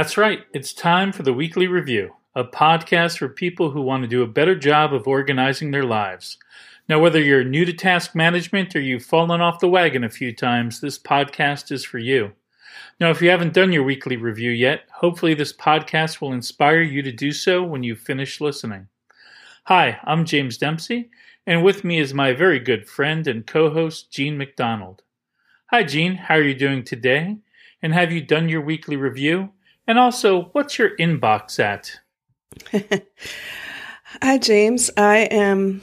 That's right. It's time for the Weekly Review, a podcast for people who want to do a better job of organizing their lives. Now, whether you're new to task management or you've fallen off the wagon a few times, this podcast is for you. Now, if you haven't done your weekly review yet, hopefully this podcast will inspire you to do so when you finish listening. Hi, I'm James Dempsey, and with me is my very good friend and co host, Jean MacDonald. Hi, Jean. How are you doing today? And have you done your weekly review? And also, what's your inbox at? Hi, James. I am.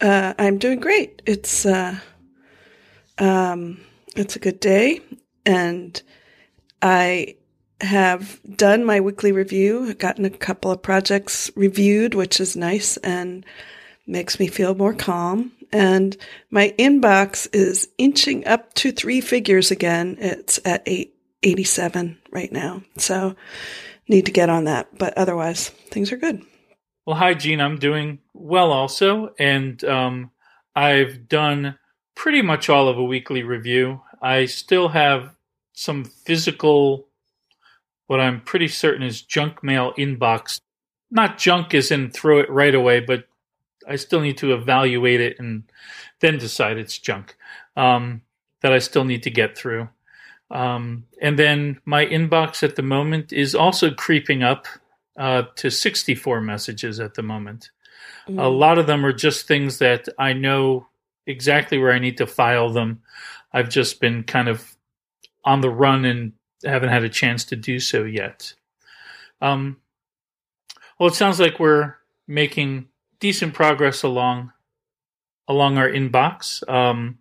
Uh, I'm doing great. It's uh, um, it's a good day, and I have done my weekly review. I've gotten a couple of projects reviewed, which is nice and makes me feel more calm. And my inbox is inching up to three figures again. It's at eight 87 right now. So need to get on that. But otherwise, things are good. Well, hi, Jean. I'm doing well also. And um, I've done pretty much all of a weekly review. I still have some physical, what I'm pretty certain is junk mail inbox. Not junk as in throw it right away, but I still need to evaluate it and then decide it's junk um, that I still need to get through. Um, and then my inbox at the moment is also creeping up uh, to 64 messages at the moment. Mm. A lot of them are just things that I know exactly where I need to file them. I've just been kind of on the run and haven't had a chance to do so yet. Um, well, it sounds like we're making decent progress along along our inbox. Um,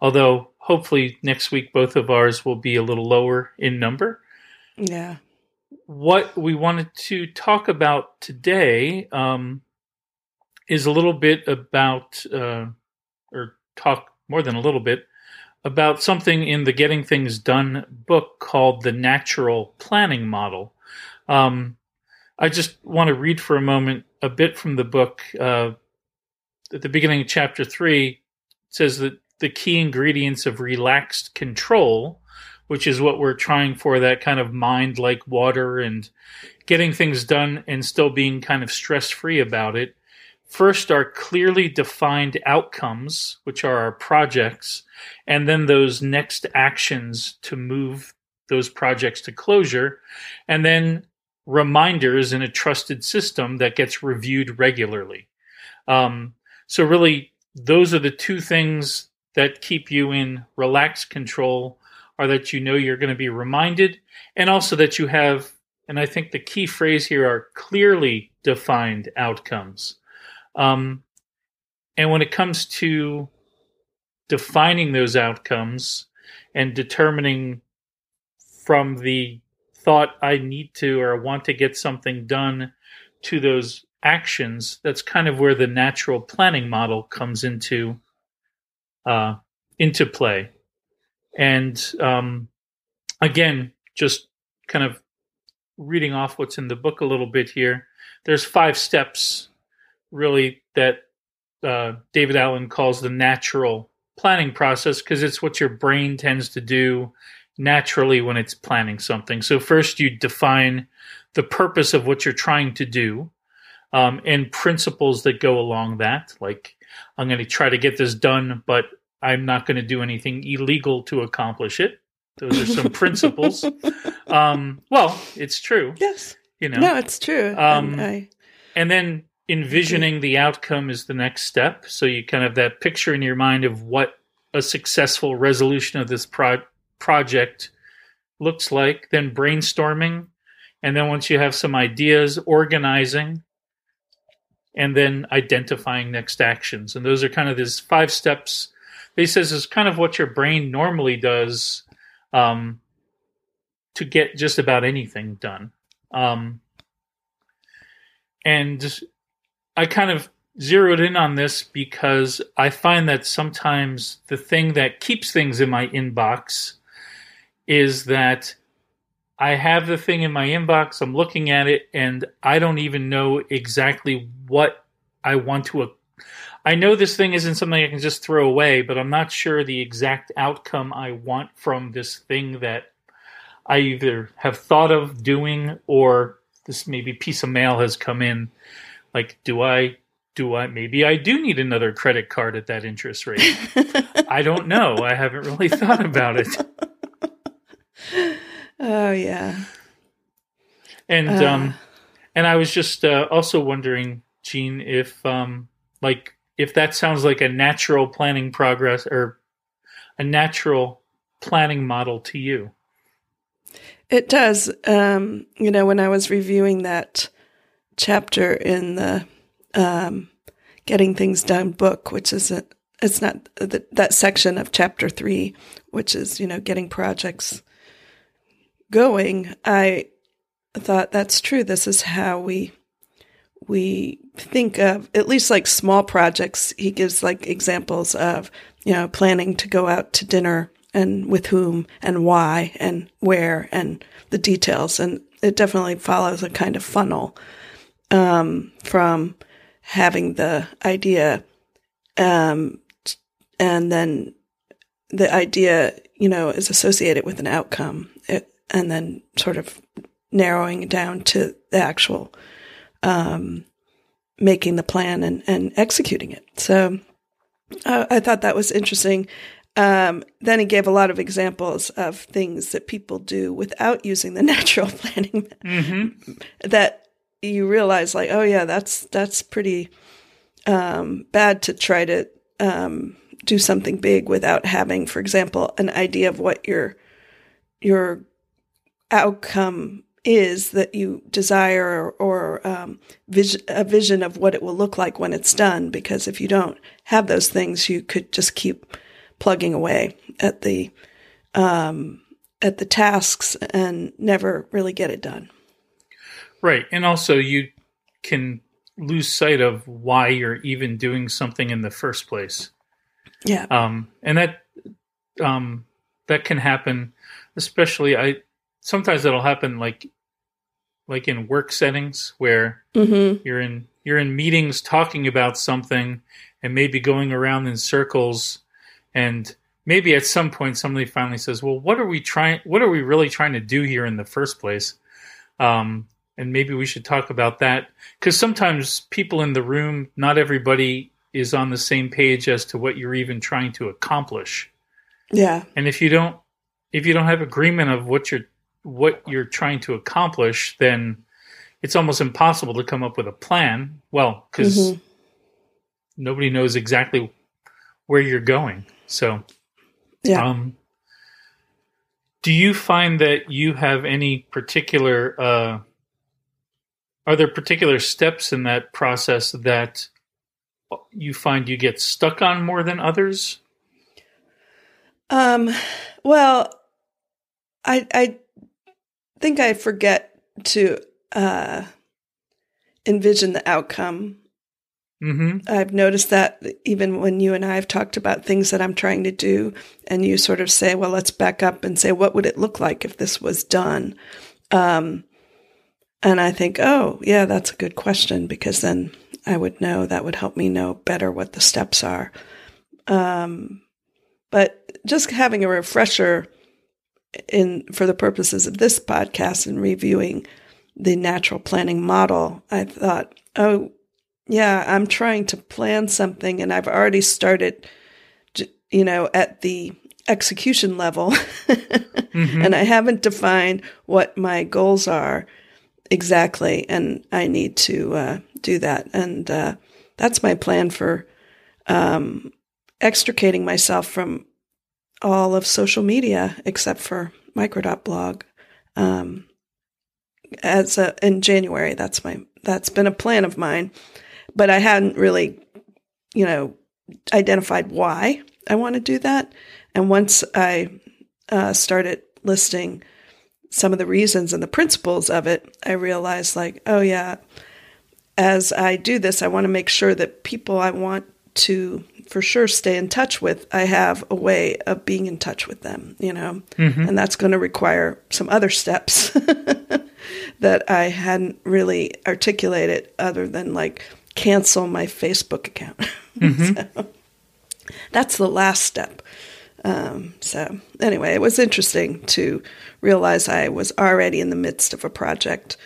although hopefully next week both of ours will be a little lower in number. Yeah. What we wanted to talk about today um, is a little bit about, uh, or talk more than a little bit about something in the Getting Things Done book called the Natural Planning Model. Um, I just want to read for a moment a bit from the book. Uh, at the beginning of chapter three, it says that the key ingredients of relaxed control, which is what we're trying for that kind of mind like water and getting things done and still being kind of stress free about it. First are clearly defined outcomes, which are our projects, and then those next actions to move those projects to closure, and then reminders in a trusted system that gets reviewed regularly. Um, so, really, those are the two things that keep you in relaxed control are that you know you're going to be reminded and also that you have and i think the key phrase here are clearly defined outcomes. Um, and when it comes to defining those outcomes and determining from the thought i need to or I want to get something done to those actions that's kind of where the natural planning model comes into uh, into play. And um, again, just kind of reading off what's in the book a little bit here. There's five steps, really, that uh, David Allen calls the natural planning process because it's what your brain tends to do naturally when it's planning something. So, first, you define the purpose of what you're trying to do um, and principles that go along that. Like, I'm going to try to get this done, but I'm not going to do anything illegal to accomplish it. Those are some principles. Um, well, it's true. Yes. You know. No, it's true. Um, I... And then envisioning the outcome is the next step. So you kind of that picture in your mind of what a successful resolution of this pro- project looks like. Then brainstorming, and then once you have some ideas, organizing, and then identifying next actions. And those are kind of these five steps. He says is kind of what your brain normally does um, to get just about anything done. Um, and I kind of zeroed in on this because I find that sometimes the thing that keeps things in my inbox is that I have the thing in my inbox, I'm looking at it, and I don't even know exactly what I want to. I know this thing isn't something I can just throw away, but I'm not sure the exact outcome I want from this thing that I either have thought of doing or this maybe piece of mail has come in. Like, do I do I maybe I do need another credit card at that interest rate? I don't know. I haven't really thought about it. Oh yeah. And Uh. um and I was just uh, also wondering, Jean, if um like if that sounds like a natural planning progress or a natural planning model to you. It does. Um, you know, when I was reviewing that chapter in the um, Getting Things Done book, which is a, it's not the, that section of chapter three, which is, you know, getting projects going, I thought that's true. This is how we, we think of at least like small projects. He gives like examples of, you know, planning to go out to dinner and with whom and why and where and the details. And it definitely follows a kind of funnel um, from having the idea um, and then the idea, you know, is associated with an outcome and then sort of narrowing it down to the actual um, making the plan and, and executing it. So uh, I thought that was interesting. Um, then he gave a lot of examples of things that people do without using the natural planning Mm-hmm. that you realize like, oh yeah, that's that's pretty um, bad to try to um, do something big without having, for example, an idea of what your your outcome is that you desire or, or um, vision, a vision of what it will look like when it's done. Because if you don't have those things, you could just keep plugging away at the um, at the tasks and never really get it done. Right. And also you can lose sight of why you're even doing something in the first place. Yeah. Um, and that um, that can happen, especially I sometimes that'll happen like like in work settings where Mm-hmm. you're in you're in meetings talking about something and maybe going around in circles and maybe at some point somebody finally says well what are we trying what are we really trying to do here in the first place um, and maybe we should talk about that because sometimes people in the room not everybody is on the same page as to what you're even trying to accomplish Yeah. and if you don't if you don't have agreement of what you're what you're trying to accomplish then it's almost impossible to come up with a plan well because Mhm. nobody knows exactly where you're going so Yeah. um do you find that you have any particular uh are there particular steps in that process that you find you get stuck on more than others Um, well, I I think I forget to uh, envision the outcome. mm-hmm I've noticed that even when you and I have talked about things that I'm trying to do, and you sort of say, "Well, let's back up and say, what would it look like if this was done?" Um, and I think, "Oh, yeah, that's a good question because then I would know that would help me know better what the steps are." Um, but just having a refresher in for the purposes of this podcast and reviewing the natural planning model, I thought, oh, yeah, I'm trying to plan something and I've already started, you know, at the execution level Mhm. and I haven't defined what my goals are exactly. And I need to uh, do that. And uh, that's my plan for um, extricating myself from all of social media except for microdot Um, as a, in January, that's my that's been a plan of mine, but I hadn't really, you know, identified why I want to do that. And once I uh, started listing some of the reasons and the principles of it, I realized like, oh yeah, as I do this, I want to make sure that people I want to for sure stay in touch with, I have a way of being in touch with them, you know, Mhm. and that's going to require some other steps that I hadn't really articulated other than like cancel my Facebook account. Mhm. So that's the last step. Um, so anyway, it was interesting to realize I was already in the midst of a project,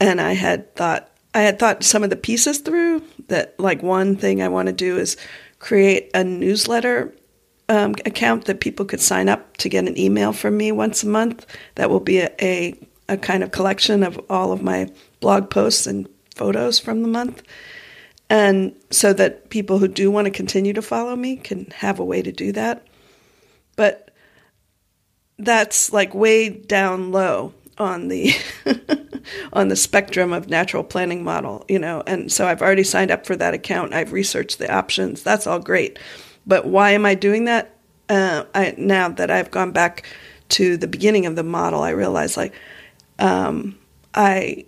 and I had thought I had thought some of the pieces through. That like one thing I want to do is create a newsletter um, account that people could sign up to get an email from me once a month. That will be a, a, a kind of collection of all of my blog posts and photos from the month. And so that people who do want to continue to follow me can have a way to do that. But that's like way down low on the on the spectrum of natural planning model, you know. And so I've already signed up for that account. I've researched the options. That's all great. But why am I doing that? Uh, I, now that I've gone back to the beginning of the model, I realize like um, I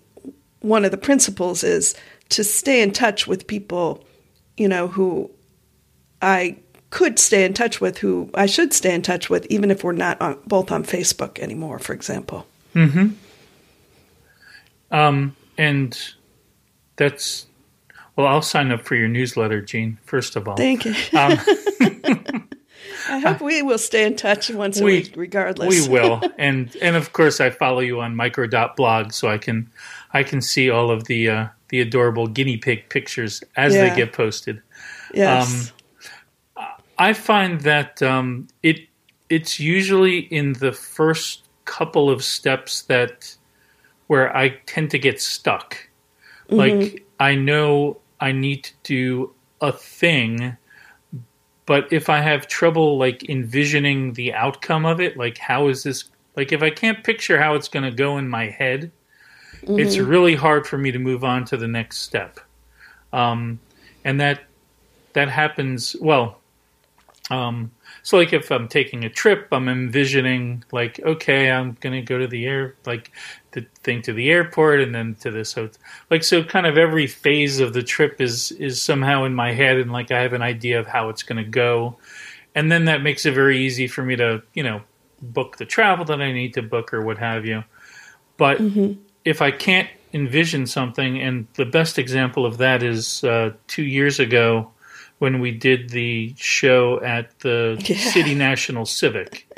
one of the principles is to stay in touch with people, you know, who I could stay in touch with, who I should stay in touch with, even if we're not on, both on Facebook anymore, for example. Hmm. Um. And that's well. I'll sign up for your newsletter, Jean. First of all, thank you. Um, I hope we will stay in touch once we, a week, regardless. We will, and and of course, I follow you on micro.blog, so I can I can see all of the uh, the adorable guinea pig pictures as yeah. they get posted. Yes. Um, I find that um, it it's usually in the first couple of steps that where I tend to get stuck. Mm-hmm. Like I know I need to do a thing, but if I have trouble like envisioning the outcome of it, like how is this like if I can't picture how it's going to go in my head, mm-hmm. it's really hard for me to move on to the next step. Um, and that that happens well. Um, so like if I'm taking a trip, I'm envisioning like okay, I'm gonna go to the air like the thing to the airport and then to this hotel. Like so, kind of every phase of the trip is is somehow in my head, and like I have an idea of how it's gonna go, and then that makes it very easy for me to you know book the travel that I need to book or what have you. But mm-hmm if I can't envision something, and the best example of that is uh, two years ago when we did the show at the yeah. City National Civic.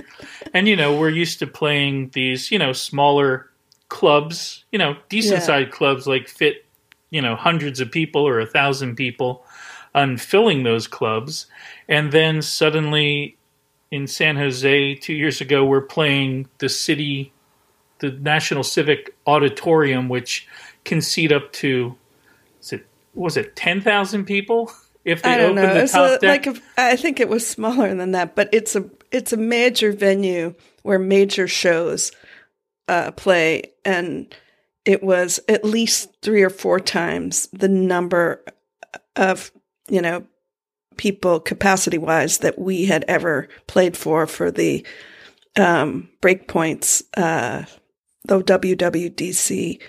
And, you know, we're used to playing these, you know, smaller clubs, you know, decent sized yeah. clubs like fit, you know, hundreds of people or a thousand people on filling those clubs. And then suddenly in San Jose two years ago, we're playing the city the National Civic Auditorium, which can seat up to, is it was it ten thousand people? If they I don't know, it's a, like a, I think it was smaller than that, but it's a it's a major venue where major shows uh, play, and it was at least three or four times the number of you know people capacity wise that we had ever played for for the um, breakpoints uh, the WWDC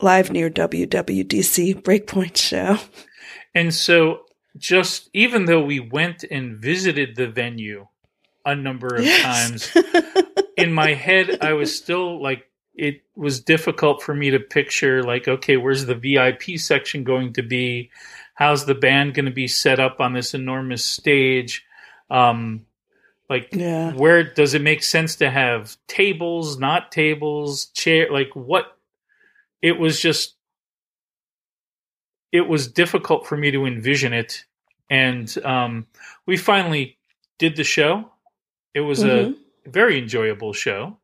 live near WWDC Breakpoint show. And so, just even though we went and visited the venue a number of yes. times, in my head, I was still like, it was difficult for me to picture, like, okay, where's the VIP section going to be? How's the band going to be set up on this enormous stage? Um, like, yeah. where does it make sense to have tables, not tables, chair? Like, what? It was just, it was difficult for me to envision it. And um, we finally did the show. It was mm-hmm. a very enjoyable show.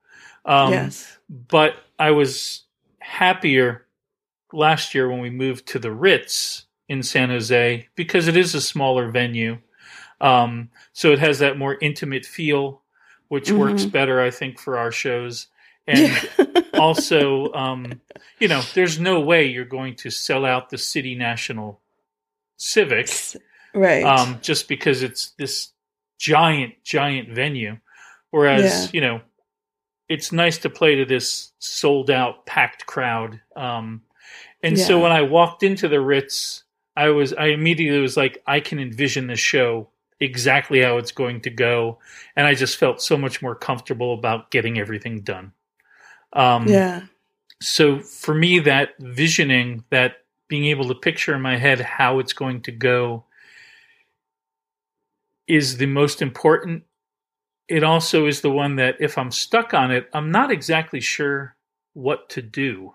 Um, yes. But I was happier last year when we moved to the Ritz in San Jose because it is a smaller venue. Um, so it has that more intimate feel, which mm-hmm. works better, I think, for our shows. And yeah. Also, um, you know, there's no way you're going to sell out the City National Civic, right? Um, just because it's this giant, giant venue. Whereas, yeah. you know, it's nice to play to this sold out, packed crowd. Um, and yeah. so when I walked into the Ritz, I was I immediately was like, I can envision the show exactly how it's going to go, and I just felt so much more comfortable about getting everything done. Um, yeah. So for me, that visioning, that being able to picture in my head how it's going to go, is the most important it also is the one that if I'm stuck on it, I'm not exactly sure what to do.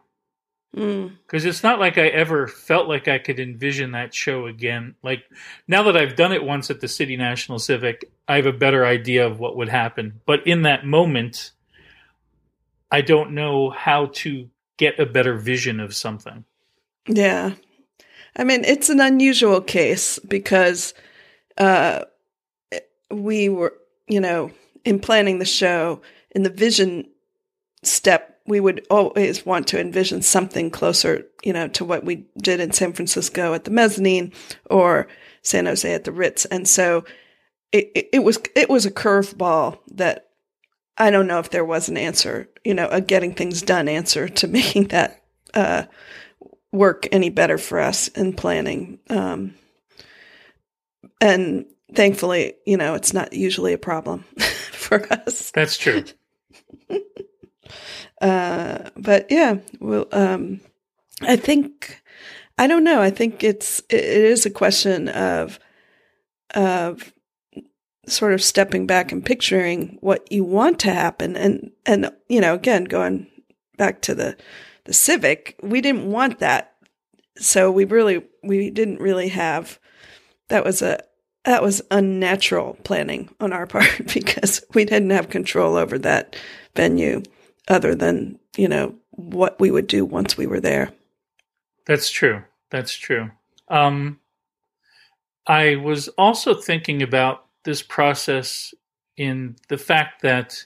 Mm. Because it's not like I ever felt like I could envision that show again. Like now that I've done it once at the City National Civic, I have a better idea of what would happen. But in that moment, I don't know how to get a better vision of something. Yeah. I mean, it's an unusual case because uh, we were, you know, in planning the show, in the vision step, we would always want to envision something closer, you know, to what we did in San Francisco at the mezzanine or San Jose at the Ritz. And so it, it, it was it was a curveball that I don't know if there was an answer, you know, a getting things done answer to making that uh, work any better for us in planning. Um, and thankfully, you know, it's not usually a problem for us. That's true. uh, but yeah, well, um, I think I don't know. I think it's it is a question of of sort of stepping back and picturing what you want to happen, and and you know, again, going back to the the civic, we didn't want that, so we really we didn't really have that was a that was unnatural planning on our part because we didn't have control over that venue other than, you know, what we would do once we were there. That's true. That's true. Um, I was also thinking about this process in the fact that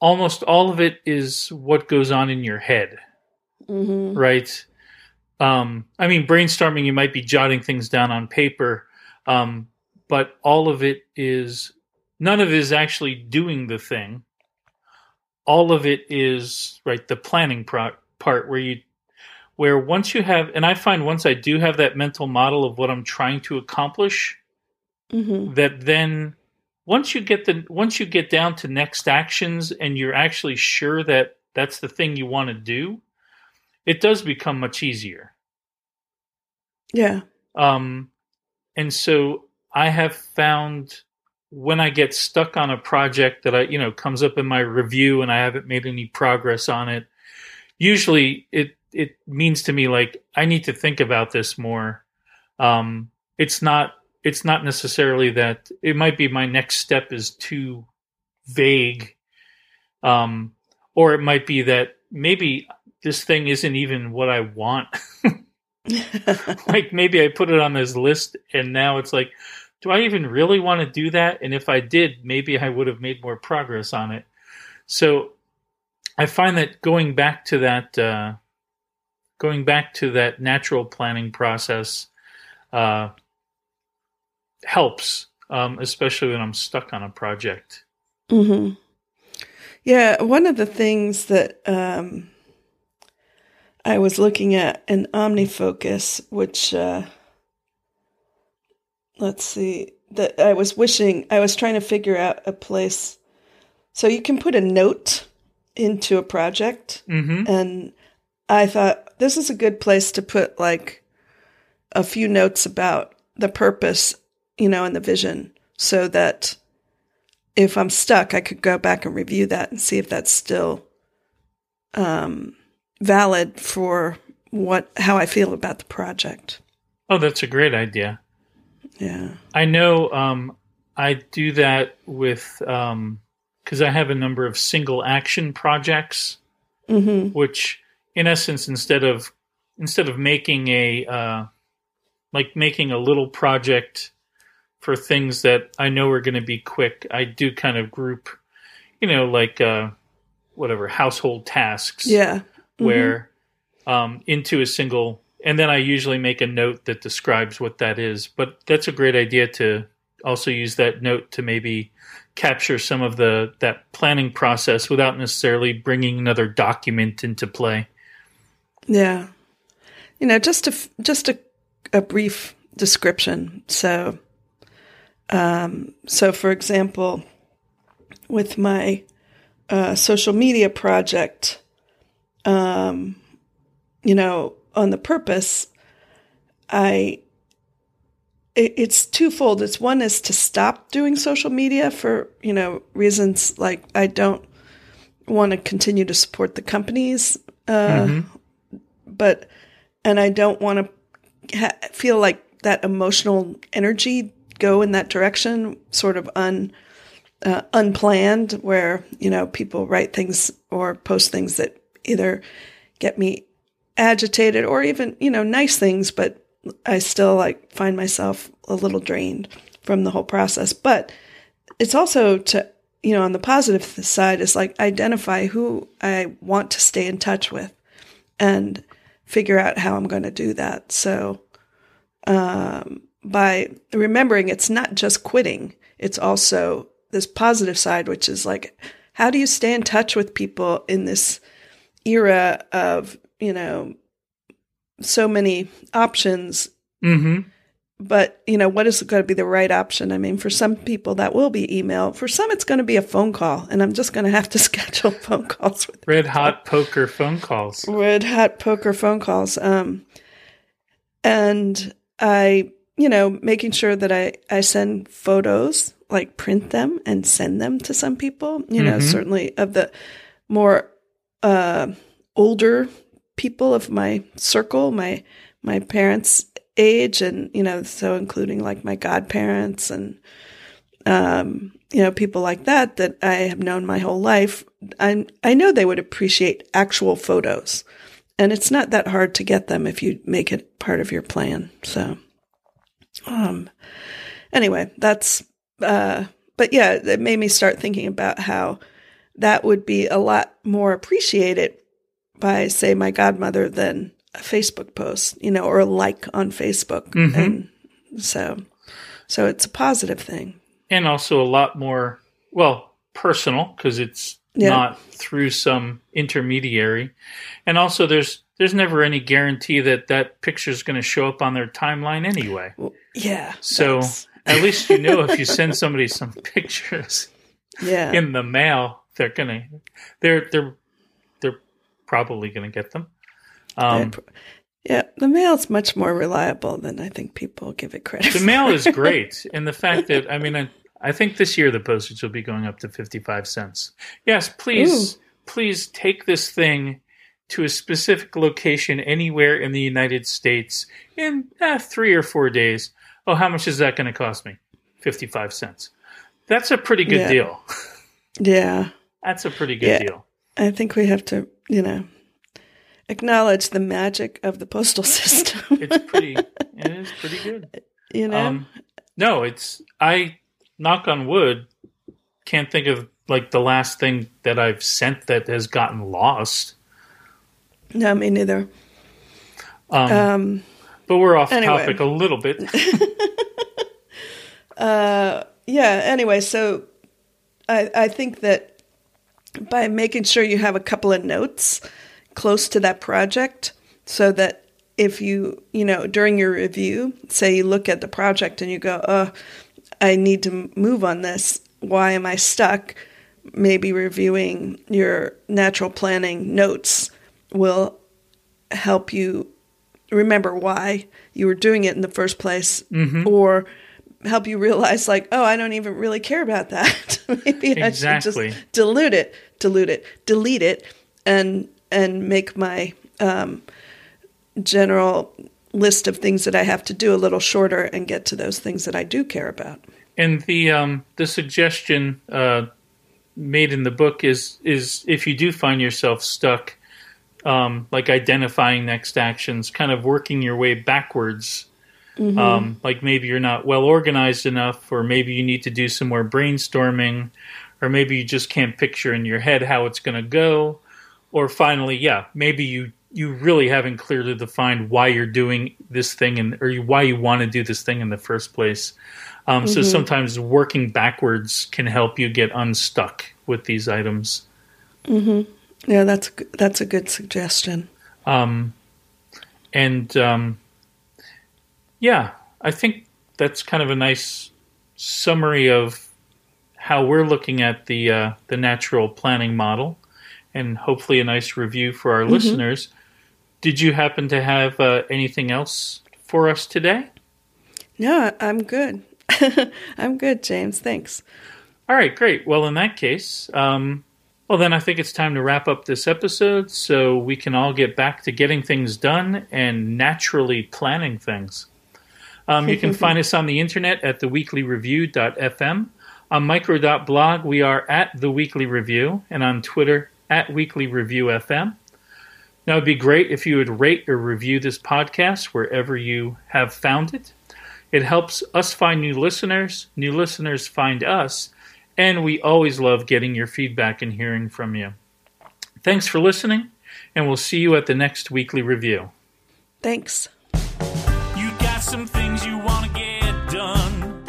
almost all of it is what goes on in your head, Mm-hmm. right? Um, I mean, brainstorming, you might be jotting things down on paper, um, but all of it is, none of it is actually doing the thing. All of it is, right, the planning pro- part where you, where once you have, and I find once I do have that mental model of what I'm trying to accomplish, Mm-hmm. that then once you get the once you get down to next actions and you're actually sure that that's the thing you want to do it does become much easier Yeah. um and so i have found when i get stuck on a project that i you know comes up in my review and i haven't made any progress on it usually it it means to me like i need to think about this more um it's not it's not necessarily that it might be my next step is too vague um or it might be that maybe this thing isn't even what i want. Like maybe i put it on this list and now it's like do i even really want to do that? And if i did maybe i would have made more progress on it. So i find that going back to that uh going back to that natural planning process uh helps, um, especially when I'm stuck on a project. hmm Yeah, one of the things that um, I was looking at in OmniFocus, which uh, let's see, that I was wishing I was trying to figure out a place so you can put a note into a project, Mm-hmm. and I thought this is a good place to put like a few notes about the purpose, you know, and the vision, so that if I'm stuck, I could go back and review that and see if that's still um, valid for what how I feel about the project. Oh, that's a great idea. Yeah. I know um, I do that with because I have a number of single action projects, Mm-hmm. which in essence, instead of instead of making a uh, like making a little project for things that I know are going to be quick, I do kind of group, you know, like uh, whatever household tasks. Yeah. where um, into a single and then i usually make a note that describes what that is but that's a great idea to also use that note to maybe capture some of the that planning process without necessarily bringing another document into play Yeah. You know, just a just a a brief description. So, um, so for example, with my uh, social media project, um, you know, on the purpose, I it, it's twofold. It's one is to stop doing social media for you know reasons like I don't want to continue to support the companies, uh, Mm-hmm. but and I don't want to ha- feel like that emotional energy go in that direction, sort of un uh, unplanned, where you know people write things or post things that either get me agitated or even you know nice things, but I still like find myself a little drained from the whole process. But it's also to you know on the positive side is like identify who I want to stay in touch with and figure out how I'm going to do that. So um, by remembering it's not just quitting, it's also this positive side, which is like, how do you stay in touch with people in this era of, you know, so many options? Mm-hmm. But, you know, what is going to be the right option? I mean, for some people that will be email. For some, it's going to be a phone call. And I'm just going to have to schedule phone calls with Red hot poker phone calls. red hot poker phone calls. Um, and I, you know, making sure that I, I send photos, like print them and send them to some people, you know, Mhm. certainly of the more, uh, older people of my circle, my, my parents' age and, you know, so including like my godparents and, um, you know, people like that that I have known my whole life. I I know they would appreciate actual photos, and it's not that hard to get them if you make it part of your plan. So, um, anyway, that's. Uh, but yeah, it made me start thinking about how that would be a lot more appreciated by, say, my godmother than a Facebook post, you know, or a like on Facebook, Mhm. and so, so it's a positive thing. and also a lot more well personal because it's Yeah. not through some intermediary and also there's there's never any guarantee that that picture is going to show up on their timeline anyway Well, yeah. So- at least you know if you send somebody some pictures yeah. in the mail they're gonna they're they're they're probably gonna get them um, yeah, the mail's much more reliable than I think people give it credit the for. mail is great and the fact that i mean I, I think this year the postage will be going up to 55 cents yes please please take this thing to a specific location anywhere in the united states in eh, three or four days oh how much is that going to cost me 55 cents that's a pretty good Yeah. deal yeah, that's a pretty good Yeah. deal I think we have to, you know, acknowledge the magic of the postal system. it's pretty it is pretty good you know, Um, no, it's I knock on wood. Can't think of like the last thing that I've sent that has gotten lost. No, me neither. Um, Um, but we're off anyway. topic a little bit. uh, yeah. Anyway, so I I think that by making sure you have a couple of notes close to that project, so that if you you know during your review, say you look at the project and you go, oh, I need to move on this. Why am I stuck? Maybe reviewing your natural planning notes will help you remember why you were doing it in the first place or help you realize like oh i don't even really care about that. Maybe i should just dilute it dilute it delete it and and make my um, general list of things that i have to do a little shorter and get to those things that i do care about. And the um, the suggestion uh, made in the book is is if you do find yourself stuck, um, like identifying next actions, kind of working your way backwards. Um, like maybe you're not well organized enough, or maybe you need to do some more brainstorming, or maybe you just can't picture in your head how it's going to go, or finally, yeah, maybe you you really haven't clearly defined why you're doing this thing and or why you want to do this thing in the first place. Um, So sometimes working backwards can help you get unstuck with these items. Yeah that's that's a good suggestion Um, and um, yeah, I think that's kind of a nice summary of how we're looking at the uh, the natural planning model, and hopefully a nice review for our listeners. Did you happen to have uh, anything else for us today? No, I'm good. I'm good, James. Thanks. All right, great. Well, in that case, um, well, then I think it's time to wrap up this episode so we can all get back to getting things done and naturally planning things. Um, you can find us on the internet at theweeklyreview.fm. On micro.blog, we are at The Weekly Review, and on Twitter, at Weekly Review FM. Now, it'd be great if you would rate or review this podcast wherever you have found it. It helps us find new listeners, new listeners find us, and we always love getting your feedback and hearing from you. Thanks for listening, and we'll see you at the next weekly review. Thanks. You got some things you want to get done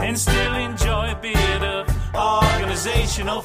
and still enjoy a bit of organizational